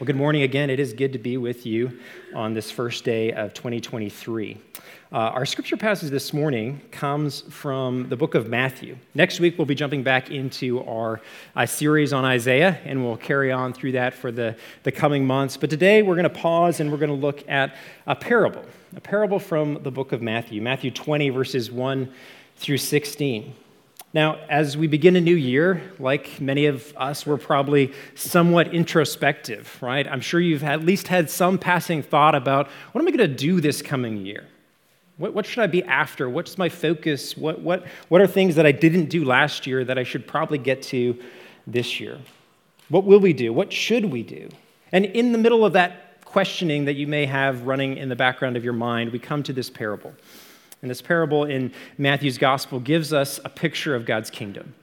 Well, good morning again. It is good to be with you on this first day of 2023. Uh, our scripture passage this morning comes from the book of Matthew. Next week, we'll be jumping back into our uh, series on Isaiah, and we'll carry on through that for the, the coming months. But today, we're going to pause and we're going to look at a parable, a parable from the book of Matthew, Matthew 20, verses 1 through 16. Now, as we begin a new year, like many of us, we're probably somewhat introspective, right? I'm sure you've at least had some passing thought about what am I going to do this coming year? What, what, should I be after? What's my focus? What, what, what are things that I didn't do last year that I should probably get to this year? What will we do? What should we do? And in the middle of that questioning that you may have running in the background of your mind, we come to this parable. And this parable in Matthew's gospel gives us a picture of God's kingdom,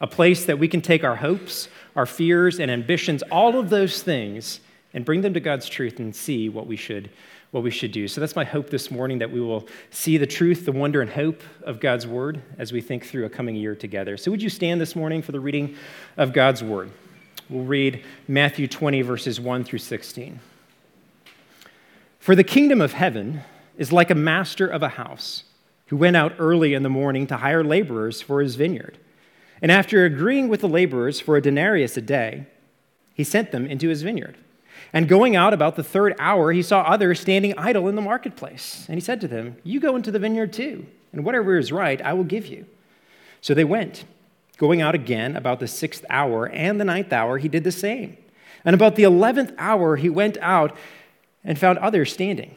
a place that we can take our hopes, our fears, and ambitions, all of those things, and bring them to God's truth and see what we should what we should do. So that's my hope this morning that we will see the truth, the wonder, and hope of God's word as we think through a coming year together. So would you stand this morning for the reading of God's word? We'll read Matthew 20, verses 1 through 16. For the kingdom of heaven is like a master of a house who went out early in the morning to hire laborers for his vineyard. And after agreeing with the laborers for a denarius a day, he sent them into his vineyard. And going out about the third hour, he saw others standing idle in the marketplace. And he said to them, You go into the vineyard too, and whatever is right, I will give you. So they went. Going out again about the sixth hour and the ninth hour, he did the same. And about the eleventh hour, he went out and found others standing.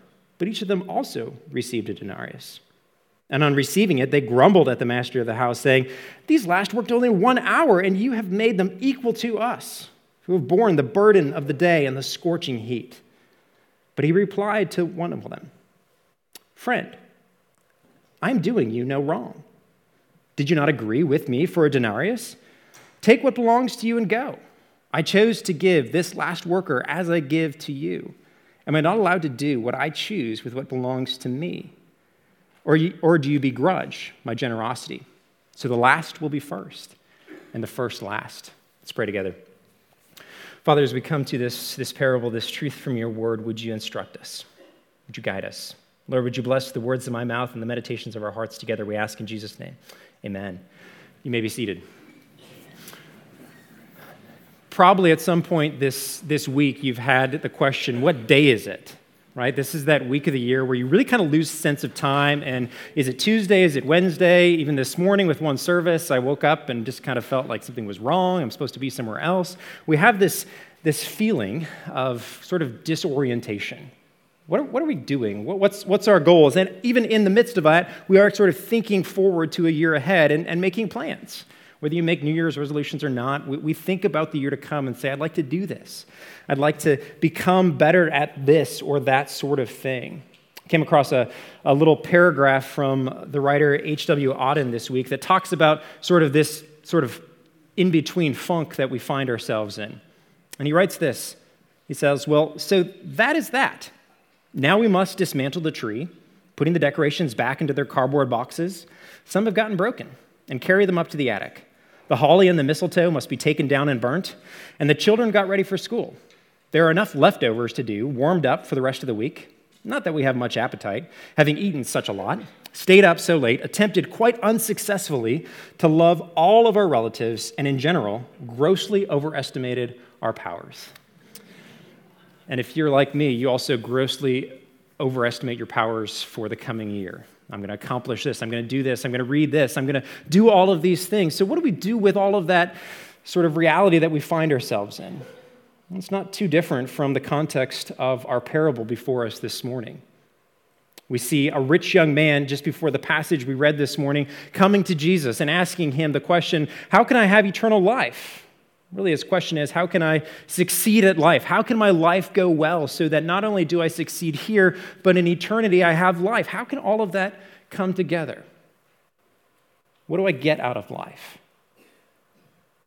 but each of them also received a denarius. And on receiving it, they grumbled at the master of the house, saying, These last worked only one hour, and you have made them equal to us, who have borne the burden of the day and the scorching heat. But he replied to one of them, Friend, I am doing you no wrong. Did you not agree with me for a denarius? Take what belongs to you and go. I chose to give this last worker as I give to you. Am I not allowed to do what I choose with what belongs to me? Or, you, or do you begrudge my generosity? So the last will be first, and the first last. Let's pray together. Father, as we come to this, this parable, this truth from your word, would you instruct us? Would you guide us? Lord, would you bless the words of my mouth and the meditations of our hearts together? We ask in Jesus' name. Amen. You may be seated probably at some point this, this week you've had the question what day is it? Right? This is that week of the year where you really kind of lose sense of time and is it tuesday? Is it wednesday? Even this morning with one service i woke up and just kind of felt like something was wrong. I'm supposed to be somewhere else. We have this this feeling of sort of disorientation. What are, what are we doing? What, what's, what's our goals? And even in the midst of that, we are sort of thinking forward to a year ahead and, and making plans. Whether you make New Year's resolutions or not, we, we think about the year to come and say, I'd like to do this. I'd like to become better at this or that sort of thing. Came across a, a little paragraph from the writer H.W. Auden this week that talks about sort of this sort of in between funk that we find ourselves in. And he writes this He says, Well, so that is that. Now we must dismantle the tree, putting the decorations back into their cardboard boxes. Some have gotten broken, and carry them up to the attic. The holly and the mistletoe must be taken down and burnt, and the children got ready for school. There are enough leftovers to do, warmed up for the rest of the week. Not that we have much appetite, having eaten such a lot, stayed up so late, attempted quite unsuccessfully to love all of our relatives, and in general, grossly overestimated our powers. And if you're like me, you also grossly overestimate your powers for the coming year. I'm going to accomplish this. I'm going to do this. I'm going to read this. I'm going to do all of these things. So, what do we do with all of that sort of reality that we find ourselves in? It's not too different from the context of our parable before us this morning. We see a rich young man just before the passage we read this morning coming to Jesus and asking him the question, How can I have eternal life? Really, his question is how can I succeed at life? How can my life go well so that not only do I succeed here, but in eternity I have life? How can all of that come together? What do I get out of life?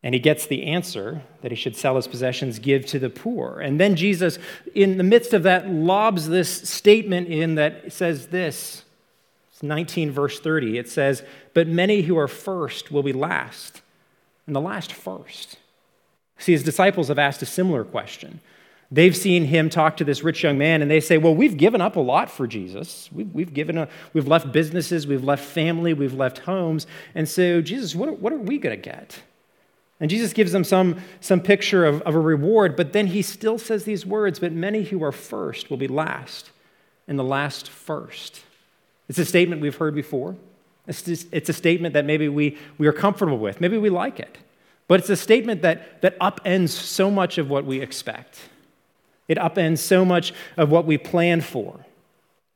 And he gets the answer that he should sell his possessions, give to the poor. And then Jesus, in the midst of that, lobs this statement in that says this. It's 19, verse 30. It says, But many who are first will be last, and the last first. See, his disciples have asked a similar question. They've seen him talk to this rich young man, and they say, Well, we've given up a lot for Jesus. We've, we've, given a, we've left businesses, we've left family, we've left homes. And so, Jesus, what, what are we going to get? And Jesus gives them some, some picture of, of a reward, but then he still says these words But many who are first will be last, and the last first. It's a statement we've heard before. It's, just, it's a statement that maybe we, we are comfortable with, maybe we like it. But it's a statement that, that upends so much of what we expect. It upends so much of what we plan for.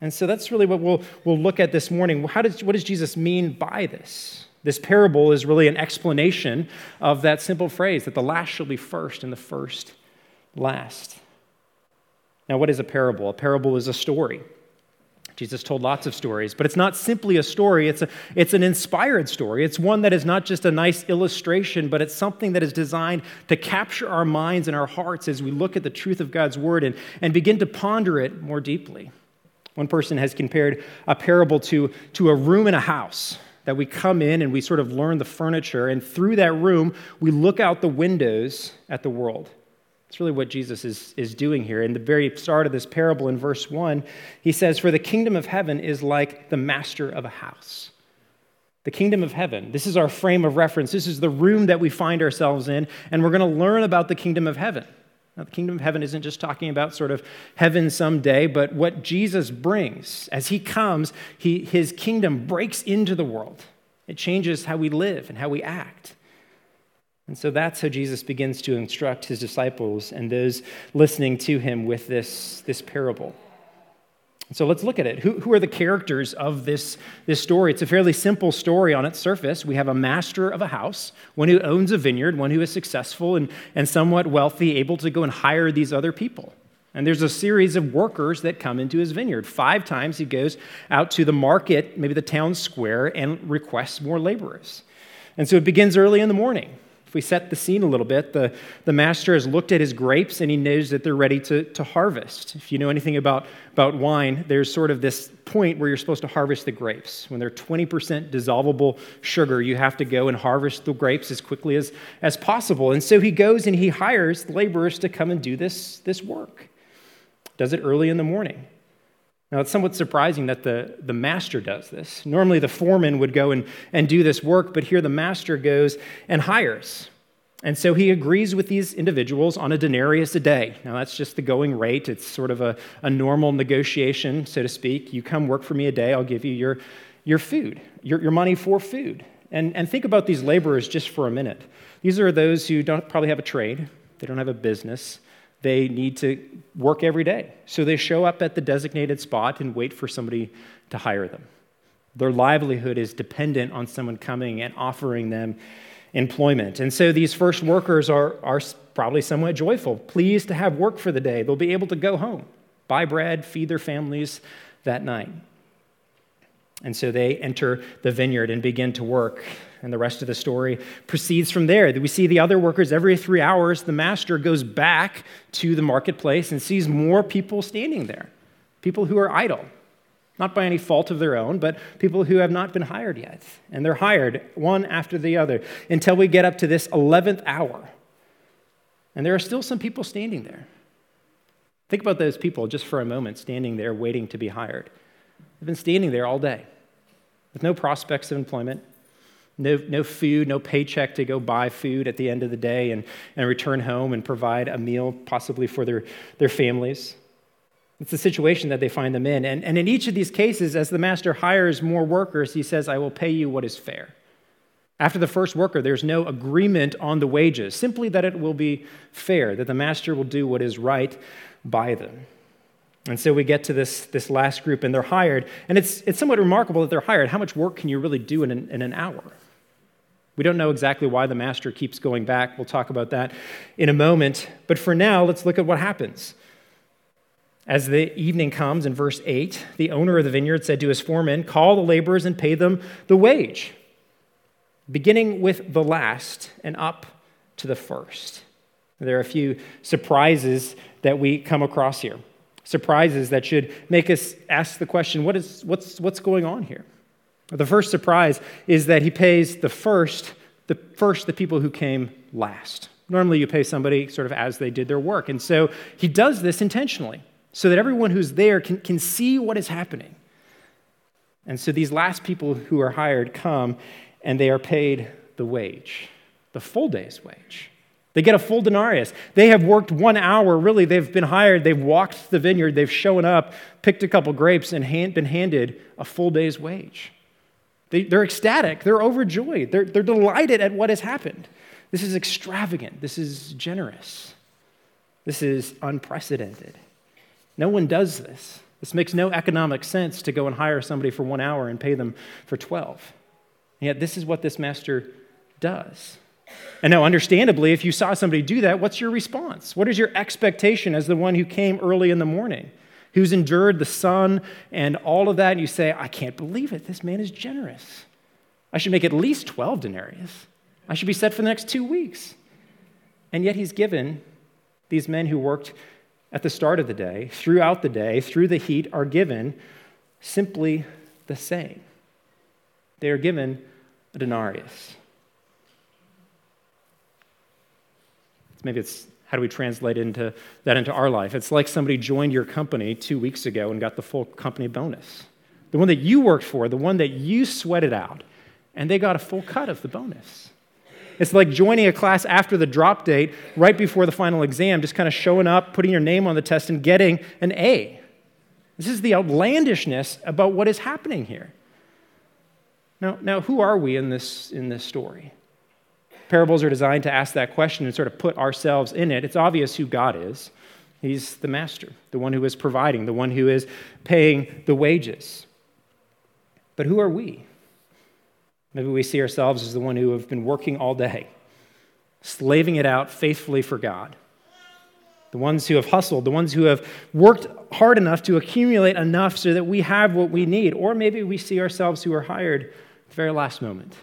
And so that's really what we'll, we'll look at this morning. How does, what does Jesus mean by this? This parable is really an explanation of that simple phrase that the last shall be first and the first last. Now, what is a parable? A parable is a story. Jesus told lots of stories, but it's not simply a story, it's, a, it's an inspired story. It's one that is not just a nice illustration, but it's something that is designed to capture our minds and our hearts as we look at the truth of God's word and, and begin to ponder it more deeply. One person has compared a parable to, to a room in a house that we come in and we sort of learn the furniture, and through that room, we look out the windows at the world. It's really what Jesus is, is doing here. In the very start of this parable, in verse 1, he says, For the kingdom of heaven is like the master of a house. The kingdom of heaven. This is our frame of reference. This is the room that we find ourselves in, and we're going to learn about the kingdom of heaven. Now, the kingdom of heaven isn't just talking about sort of heaven someday, but what Jesus brings. As he comes, he, his kingdom breaks into the world, it changes how we live and how we act. And so that's how Jesus begins to instruct his disciples and those listening to him with this, this parable. So let's look at it. Who, who are the characters of this, this story? It's a fairly simple story on its surface. We have a master of a house, one who owns a vineyard, one who is successful and, and somewhat wealthy, able to go and hire these other people. And there's a series of workers that come into his vineyard. Five times he goes out to the market, maybe the town square, and requests more laborers. And so it begins early in the morning. If we set the scene a little bit, the, the master has looked at his grapes and he knows that they're ready to, to harvest. If you know anything about, about wine, there's sort of this point where you're supposed to harvest the grapes. When they're 20% dissolvable sugar, you have to go and harvest the grapes as quickly as, as possible. And so he goes and he hires laborers to come and do this, this work. Does it early in the morning. Now, it's somewhat surprising that the, the master does this. Normally, the foreman would go and, and do this work, but here the master goes and hires. And so he agrees with these individuals on a denarius a day. Now, that's just the going rate. It's sort of a, a normal negotiation, so to speak. You come work for me a day, I'll give you your, your food, your, your money for food. And, and think about these laborers just for a minute. These are those who don't probably have a trade, they don't have a business, they need to work every day. So they show up at the designated spot and wait for somebody to hire them. Their livelihood is dependent on someone coming and offering them employment. And so these first workers are, are probably somewhat joyful, pleased to have work for the day. They'll be able to go home, buy bread, feed their families that night. And so they enter the vineyard and begin to work. And the rest of the story proceeds from there. We see the other workers every three hours. The master goes back to the marketplace and sees more people standing there, people who are idle, not by any fault of their own, but people who have not been hired yet. And they're hired one after the other until we get up to this 11th hour. And there are still some people standing there. Think about those people just for a moment standing there waiting to be hired. They've been standing there all day with no prospects of employment, no, no food, no paycheck to go buy food at the end of the day and, and return home and provide a meal, possibly for their, their families. It's the situation that they find them in. And, and in each of these cases, as the master hires more workers, he says, I will pay you what is fair. After the first worker, there's no agreement on the wages, simply that it will be fair, that the master will do what is right by them. And so we get to this, this last group, and they're hired. And it's, it's somewhat remarkable that they're hired. How much work can you really do in an, in an hour? We don't know exactly why the master keeps going back. We'll talk about that in a moment. But for now, let's look at what happens. As the evening comes in verse 8, the owner of the vineyard said to his foreman, Call the laborers and pay them the wage, beginning with the last and up to the first. There are a few surprises that we come across here. Surprises that should make us ask the question what is, what's, what's going on here? The first surprise is that he pays the first, the first the people who came last. Normally, you pay somebody sort of as they did their work. And so he does this intentionally so that everyone who's there can, can see what is happening. And so these last people who are hired come and they are paid the wage, the full day's wage. They get a full denarius. They have worked one hour, really. They've been hired. They've walked the vineyard. They've shown up, picked a couple grapes, and hand, been handed a full day's wage. They, are ecstatic. They're overjoyed. They're, they're delighted at what has happened. This is extravagant. This is generous. This is unprecedented. No one does this. This makes no economic sense to go and hire somebody for one hour and pay them for 12. And yet, this is what this master does. And now, understandably, if you saw somebody do that, what's your response? What is your expectation as the one who came early in the morning? Who's endured the sun and all of that, and you say, I can't believe it. This man is generous. I should make at least 12 denarius. I should be set for the next two weeks. And yet he's given these men who worked at the start of the day, throughout the day, through the heat, are given simply the same. They are given a denarius. Maybe it's how do we translate into, that into our life? It's like somebody joined your company two weeks ago and got the full company bonus. The one that you worked for, the one that you sweated out, and they got a full cut of the bonus. It's like joining a class after the drop date, right before the final exam, just kind of showing up, putting your name on the test, and getting an A. This is the outlandishness about what is happening here. Now, now who are we in this, in this story? Parables are designed to ask that question and sort of put ourselves in it. It's obvious who God is. He's the master, the one who is providing, the one who is paying the wages. But who are we? Maybe we see ourselves as the one who have been working all day, slaving it out faithfully for God. The ones who have hustled, the ones who have worked hard enough to accumulate enough so that we have what we need. Or maybe we see ourselves who are hired at the very last moment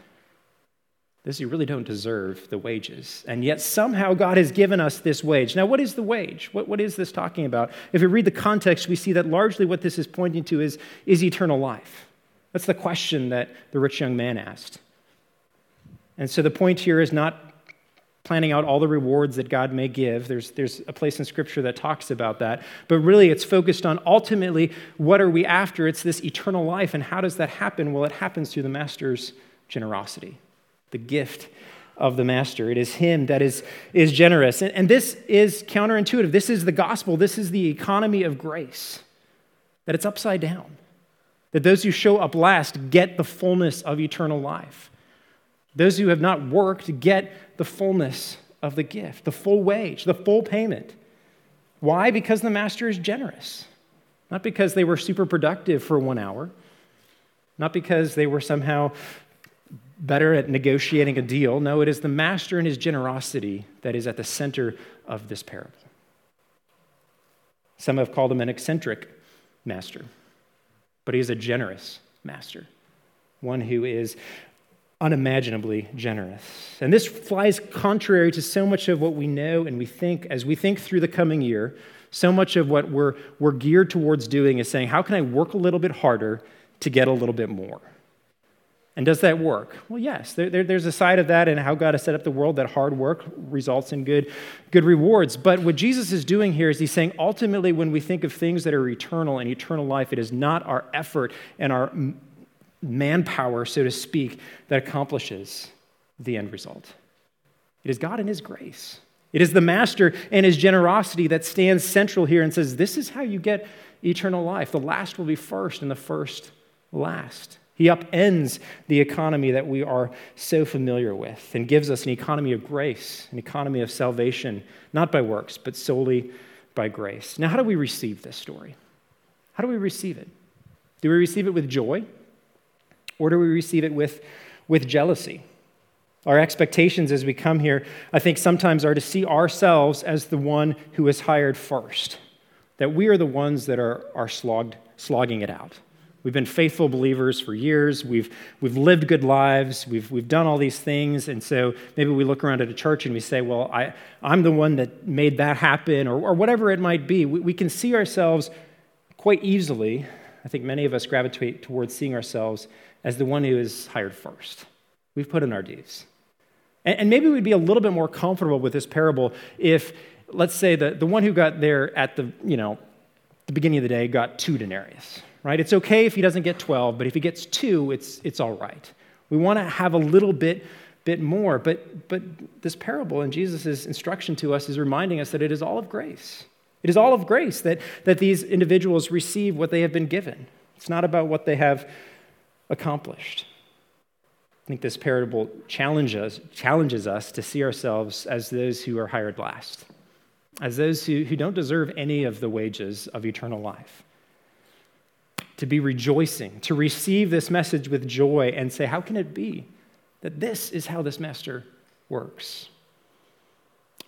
this you really don't deserve the wages. And yet somehow God has given us this wage. Now, what is the wage? What, what is this talking about? If we read the context, we see that largely what this is pointing to is, is eternal life. That's the question that the rich young man asked. And so the point here is not planning out all the rewards that God may give. There's, there's a place in Scripture that talks about that. But really, it's focused on ultimately what are we after? It's this eternal life. And how does that happen? Well, it happens through the Master's generosity the gift of the master. It is him that is, is generous. And, and this is counterintuitive. This is the gospel. This is the economy of grace, that it's upside down. That those who show up last get the fullness of eternal life. Those who have not worked get the fullness of the gift, the full wage, the full payment. Why? Because the master is generous. Not because they were super productive for one hour, not because they were somehow better at negotiating a deal. No, it is the master and his generosity that is at the center of this parable. Some have called him an eccentric master, but he is a generous master, one who is unimaginably generous. And this flies contrary to so much of what we know and we think as we think through the coming year. So much of what we're, we're geared towards doing is saying, How can I work a little bit harder to get a little bit more? And does that work? Well, yes. There, there, there's a side of that and how God has set up the world that hard work results in good, good rewards. But what Jesus is doing here is he's saying ultimately, when we think of things that are eternal and eternal life, it is not our effort and our manpower, so to speak, that accomplishes the end result. It is God and His grace. It is the Master and His generosity that stands central here and says, This is how you get eternal life. The last will be first, and the first last. He upends the economy that we are so familiar with and gives us an economy of grace, an economy of salvation, not by works, but solely by grace. Now, how do we receive this story? How do we receive it? Do we receive it with joy? Or do we receive it with, with jealousy? Our expectations as we come here, I think, sometimes are to see ourselves as the one who is hired first, that we are the ones that are, are slogged, slogging it out. We've been faithful believers for years. We've, we've lived good lives. We've, we've done all these things. And so maybe we look around at a church and we say, well, I, I'm the one that made that happen, or, or whatever it might be. We, we can see ourselves quite easily. I think many of us gravitate towards seeing ourselves as the one who is hired first. We've put in our dues. And, and maybe we'd be a little bit more comfortable with this parable if, let's say, the, the one who got there at the, you know, the beginning of the day got two denarius right? It's okay if he doesn't get 12, but if he gets two, it's, it's all right. We want to have a little bit, bit more, but, but this parable and Jesus' instruction to us is reminding us that it is all of grace. It is all of grace that, that these individuals receive what they have been given. It's not about what they have accomplished. I think this parable challenges, challenges us to see ourselves as those who are hired last, as those who, who don't deserve any of the wages of eternal life to be rejoicing, to receive this message with joy and say, How can it be that this is how this master works?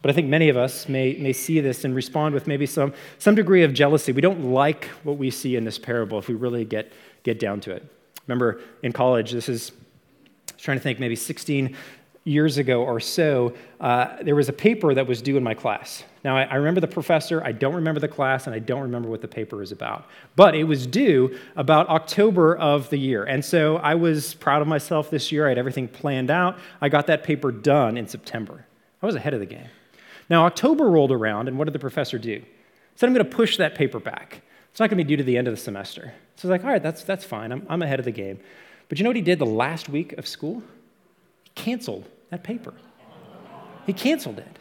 But I think many of us may, may see this and respond with maybe some, some degree of jealousy. We don't like what we see in this parable if we really get, get down to it. Remember in college, this is, I was trying to think, maybe 16 years ago or so, uh, there was a paper that was due in my class. Now, I, I, remember the professor, I don't remember the class, and I don't remember what the paper is about. But it was due about October of the year. And so I was proud of myself this year. I had everything planned out. I got that paper done in September. I was ahead of the game. Now, October rolled around, and what did the professor do? He said, I'm going to push that paper back. It's not going to be due to the end of the semester. So I was like, all right, that's, that's fine. I'm, I'm ahead of the game. But you know what he did the last week of school? He canceled that paper. He canceled it.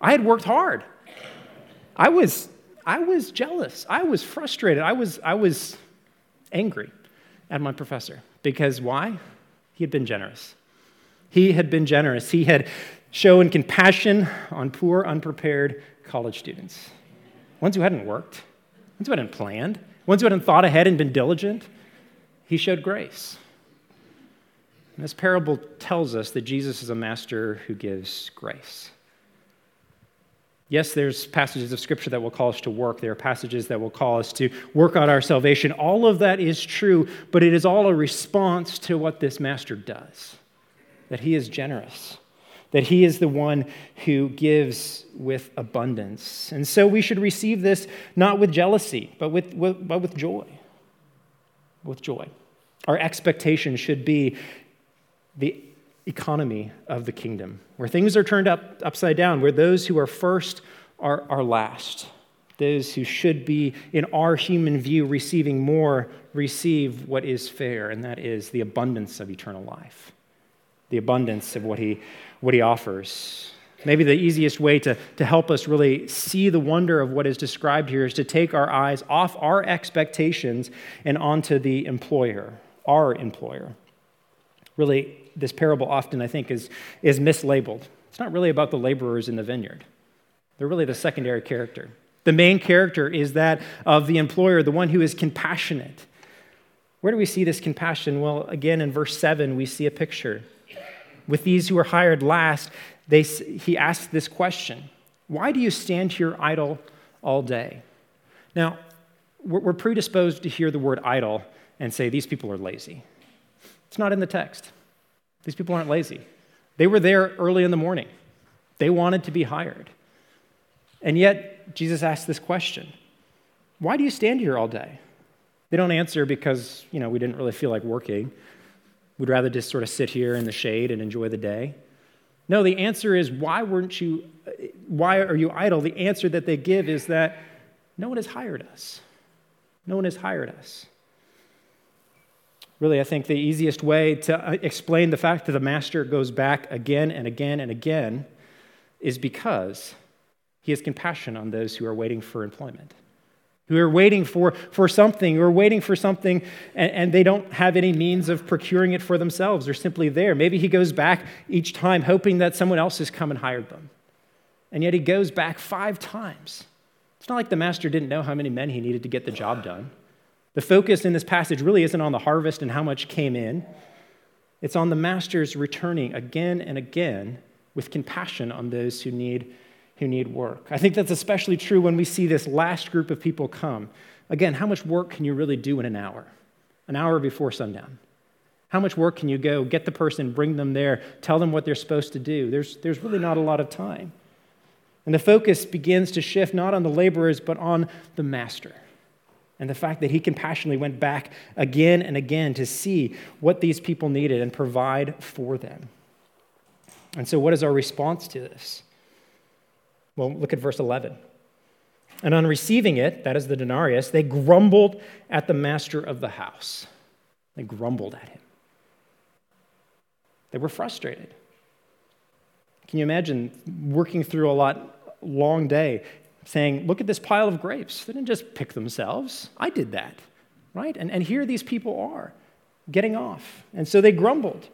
I had worked hard. I was, I was jealous. I was frustrated. I was, I was angry at my professor. Because why? He had been generous. He had been generous. He had shown compassion on poor, unprepared college students. Ones who hadn't worked, ones who hadn't planned, ones who hadn't thought ahead and been diligent. He showed grace. And this parable tells us that Jesus is a master who gives grace. Yes, there's passages of Scripture that will call us to work. There are passages that will call us to work out our salvation. All of that is true, but it is all a response to what this master does that he is generous, that he is the one who gives with abundance. And so we should receive this not with jealousy, but with, with, but with joy. With joy. Our expectation should be the economy of the kingdom, where things are turned up upside down, where those who are first are, are last. Those who should be, in our human view, receiving more, receive what is fair, and that is the abundance of eternal life, the abundance of what he, what he offers. Maybe the easiest way to, to help us really see the wonder of what is described here is to take our eyes off our expectations and onto the employer, our employer. Really, this parable often, I think, is, is mislabeled. It's not really about the laborers in the vineyard, they're really the secondary character. The main character is that of the employer, the one who is compassionate. Where do we see this compassion? Well, again, in verse 7, we see a picture. With these who are hired last, they, he asks this question Why do you stand here idle all day? Now, we're predisposed to hear the word idle and say, These people are lazy. It's not in the text. These people aren't lazy. They were there early in the morning, they wanted to be hired. And yet, Jesus asked this question Why do you stand here all day? They don't answer because, you know, we didn't really feel like working. We'd rather just sort of sit here in the shade and enjoy the day. No, the answer is why weren't you why are you idle? The answer that they give is that no one has hired us. No one has hired us. Really, I think the easiest way to uh, explain the fact that the master goes back again and again and again is because he has compassion on those who are waiting for employment, who are waiting for, for something, who are waiting for something, and, and they don't have any means of procuring it for themselves. They're simply there. Maybe he goes back each time hoping that someone else has come and hired them. And yet he goes back five times. It's not like the master didn't know how many men he needed to get the job done. The focus in this passage really isn't on the harvest and how much came in. It's on the masters returning again and again with compassion on those who need, who need work. I think that's especially true when we see this last group of people come. Again, how much work can you really do in an hour? An hour before sundown. How much work can you go get the person, bring them there, tell them what they're supposed to do? There's, there's really not a lot of time. And the focus begins to shift not on the laborers, but on the master. And the fact that he compassionately went back again and again to see what these people needed and provide for them. And so, what is our response to this? Well, look at verse 11. And on receiving it, that is the denarius, they grumbled at the master of the house. They grumbled at him. They were frustrated. Can you imagine working through a lot long day saying, Look at this pile of grapes. They didn't just pick themselves. I did that, right? And, and here these people are getting off. And so they grumbled.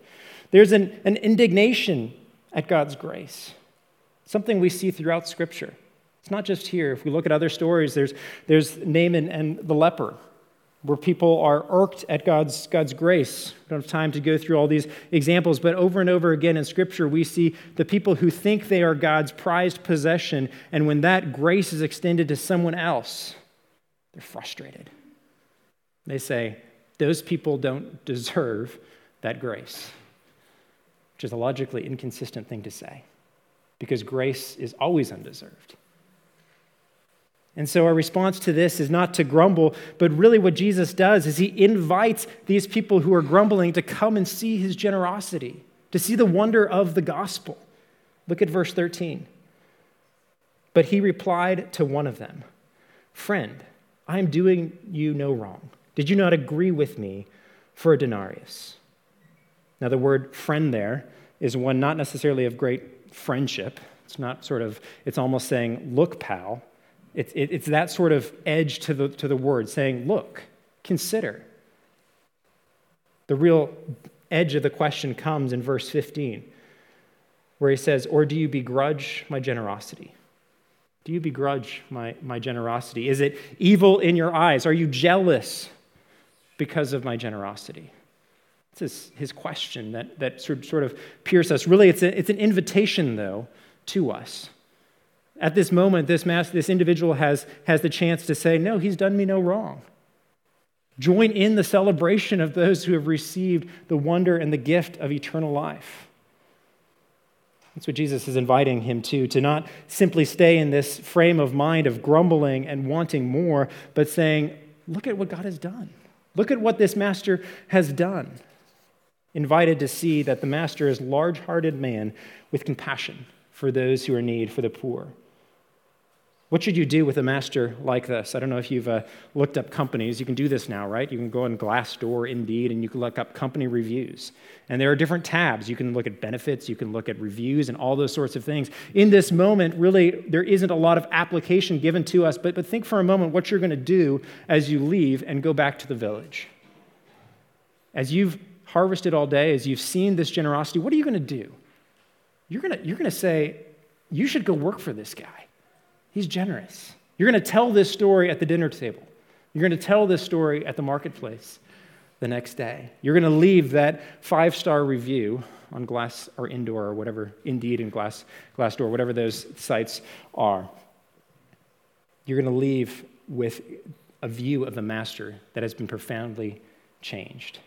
There's an, an indignation at God's grace, something we see throughout Scripture. It's not just here. If we look at other stories, there's, there's Naaman and the leper where people are irked at God's, God's grace. We don't have time to go through all these examples, but over and over again in Scripture, we see the people who think they are God's prized possession, and when that grace is extended to someone else, they're frustrated. They say, Those people don't deserve that grace, which is a logically inconsistent thing to say, because grace is always undeserved. And so our response to this is not to grumble, but really what Jesus does is he invites these people who are grumbling to come and see his generosity, to see the wonder of the gospel. Look at verse 13. But he replied to one of them Friend, I am doing you no wrong. Did you not agree with me for a denarius? Now, the word friend there is one not necessarily of great friendship. It's not sort of, it's almost saying, Look, pal, it's, it, it's that sort of edge to the, to the word, saying, look, consider. The real edge of the question comes in verse 15, where he says, Or do you begrudge my generosity? Do you begrudge my, my generosity? Is it evil in your eyes? Are you jealous because of my generosity? It's his, his question that, that sort, sort of pierces us. Really, it's, a, it's an invitation, though, to us. At this moment, this, mass, this individual has, has the chance to say, No, he's done me no wrong. Join in the celebration of those who have received the wonder and the gift of eternal life. That's what Jesus is inviting him to, to not simply stay in this frame of mind of grumbling and wanting more, but saying, Look at what God has done. Look at what this master has done. Invited to see that the master is a large hearted man with compassion for those who are in need, for the poor. What should you do with a master like this? I don't know if you've uh, looked up companies. You can do this now, right? You can go on Glassdoor, Indeed, and you can look up company reviews. And there are different tabs. You can look at benefits, you can look at reviews, and all those sorts of things. In this moment, really, there isn't a lot of application given to us, but, but think for a moment what you're going to do as you leave and go back to the village. As you've harvested all day, as you've seen this generosity, what are you going to do? You're going to, you're going to say, You should go work for this guy. He's generous. You're going to tell this story at the dinner table. You're going to tell this story at the marketplace the next day. You're going to leave that five star review on Glass or Indoor or whatever, Indeed and Glass, Glassdoor, whatever those sites are. You're going to leave with a view of the Master that has been profoundly changed.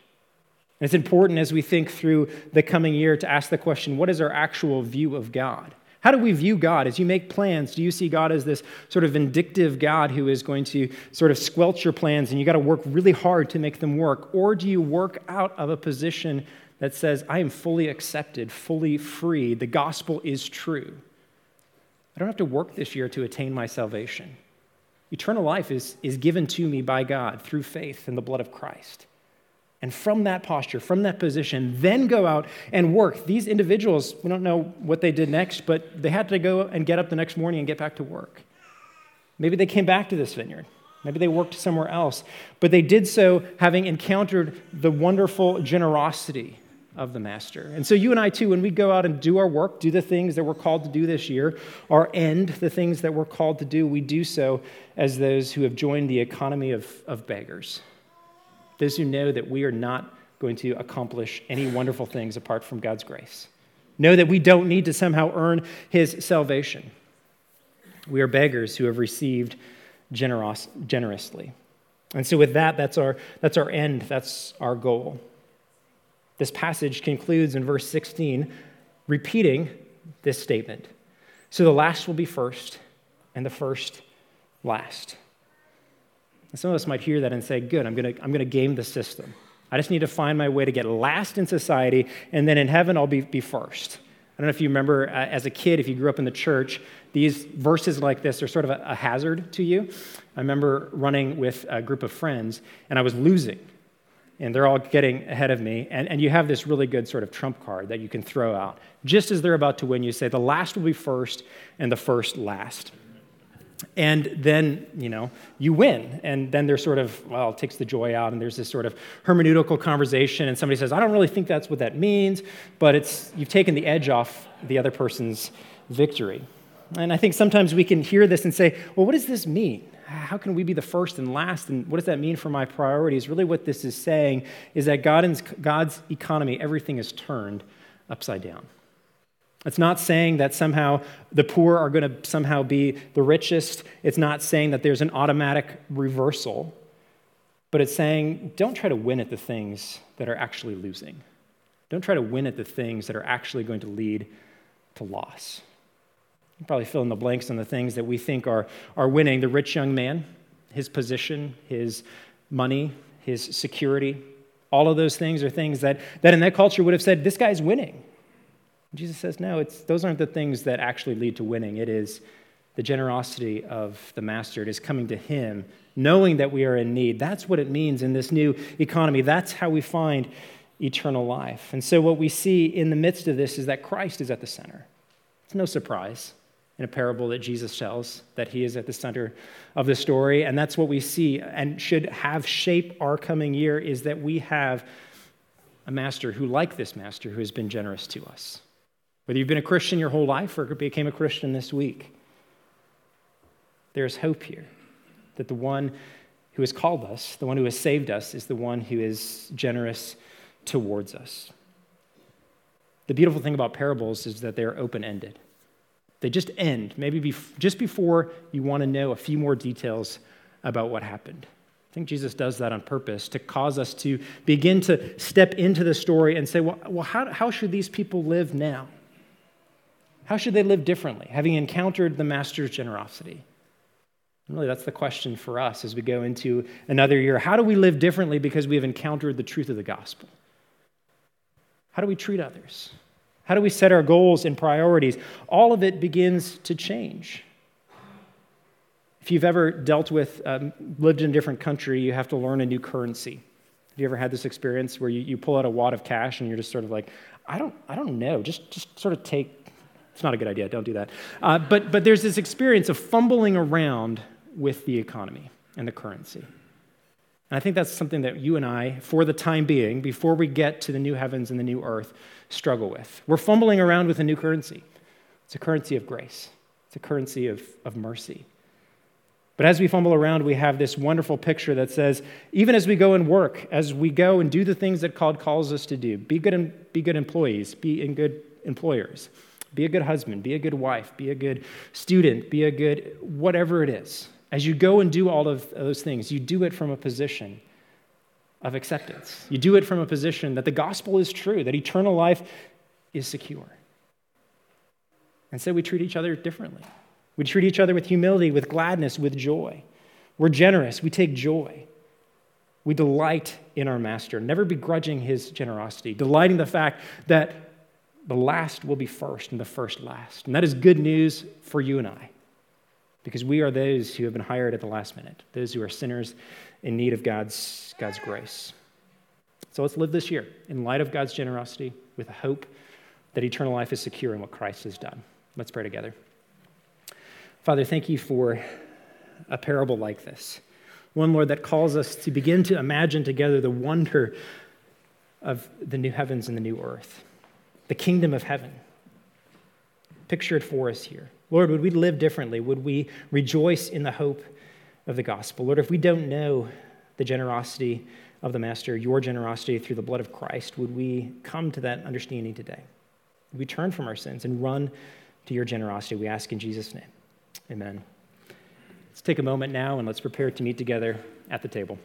And it's important as we think through the coming year to ask the question what is our actual view of God? How do we view God? As you make plans, do you see God as this sort of vindictive God who is going to sort of squelch your plans and you got to work really hard to make them work? Or do you work out of a position that says, I am fully accepted, fully free, the gospel is true? I don't have to work this year to attain my salvation. Eternal life is, is given to me by God through faith in the blood of Christ. And from that posture, from that position, then go out and work. These individuals, we don't know what they did next, but they had to go and get up the next morning and get back to work. Maybe they came back to this vineyard. Maybe they worked somewhere else. But they did so having encountered the wonderful generosity of the Master. And so, you and I, too, when we go out and do our work, do the things that we're called to do this year, or end the things that we're called to do, we do so as those who have joined the economy of, of beggars those who know that we are not going to accomplish any wonderful things apart from God's grace. Know that we don't need to somehow earn his salvation. We are beggars who have received generos- generously. And so, with that, that's our, that's our end, that's our goal. This passage concludes in verse 16, repeating this statement. So, the last will be first, and the first last. And some of us might hear that and say, Good, I'm going to I'm to game the system. I just need to find my way to get last in society, and then in heaven, I'll be, be first. I don't know if you remember uh, as a kid, if you grew up in the church, these verses like this are sort of a, a hazard to you. I remember running with a group of friends, and I was losing. And they're all getting ahead of me. And, and you have this really good sort of trump card that you can throw out. Just as they're about to win, you say, the last will be first, and the first last. And then, you know, you win. And then there's sort of, well, it takes the joy out, and there's this sort of hermeneutical conversation, and somebody says, I don't really think that's what that means, but it's, you've taken the edge off the other person's victory. And I think sometimes we can hear this and say, well, what does this mean? How can we be the first and last? And what does that mean for my priorities? Really, what this is saying is that God God's economy, everything is turned upside down. It's not saying that somehow the poor are going to somehow be the richest. It's not saying that there's an automatic reversal. But it's saying don't try to win at the things that are actually losing. Don't try to win at the things that are actually going to lead to loss. You probably fill in the blanks on the things that we think are, are winning. The rich young man, his position, his money, his security, all of those things are things that, that in that culture would have said, this guy's winning. Jesus says, no, it's, those aren't the things that actually lead to winning. It is the generosity of the master. It is coming to him, knowing that we are in need. That's what it means in this new economy. That's how we find eternal life. And so, what we see in the midst of this is that Christ is at the center. It's no surprise in a parable that Jesus tells that he is at the center of the story. And that's what we see and should have shape our coming year is that we have a master who, like this master, who has been generous to us. Whether you've been a Christian your whole life or became a Christian this week, there's hope here that the one who has called us, the one who has saved us, is the one who is generous towards us. The beautiful thing about parables is that they're open ended. They just end, maybe just before you want to know a few more details about what happened. I think Jesus does that on purpose to cause us to begin to step into the story and say, well, well how, how should these people live now? How should they live differently, having encountered the Master's generosity? And really, that's the question for us as we go into another year. How do we live differently because we have encountered the truth of the gospel? How do we treat others? How do we set our goals and priorities? All of it begins to change. If you've ever dealt with, um, lived in a different country, you have to learn a new currency. Have you ever had this experience where you, you pull out a wad of cash and you're just sort of like, I don't, I don't know, just, just sort of take it's not a good idea. Don't do that. Uh, but, but there's this experience of fumbling around with the economy and the currency. And I think that's something that you and I, for the time being, before we get to the new heavens and the new earth, struggle with. We're fumbling around with a new currency. It's a currency of grace, it's a currency of, of mercy. But as we fumble around, we have this wonderful picture that says, even as we go and work, as we go and do the things that God calls us to do, be good, be good employees, be in good employers, be a good husband, be a good wife, be a good student, be a good whatever it is. As you go and do all of those things, you do it from a position of acceptance. You do it from a position that the gospel is true, that eternal life is secure. And so we treat each other differently. We treat each other with humility, with gladness, with joy. We're generous, we take joy. We delight in our master, never begrudging his generosity, delighting the fact that the last will be first and the first last. And that is good news for you and I because we are those who have been hired at the last minute, those who are sinners in need of God's, God's grace. So let's live this year in light of God's generosity with a hope that eternal life is secure in what Christ has done. Let's pray together. Father, thank you for a parable like this. One, Lord, that calls us to begin to imagine together the wonder of the new heavens and the new earth the kingdom of heaven. pictured for us here. Lord, would we live differently? Would we rejoice in the hope of the gospel? Lord, if we don't know the generosity of the Master, your generosity through the blood of Christ, would we come to that understanding today? Would we turn from our sins and run to your generosity? We ask in Jesus' name. Amen. Let's take a moment now and let's prepare to meet together at the table.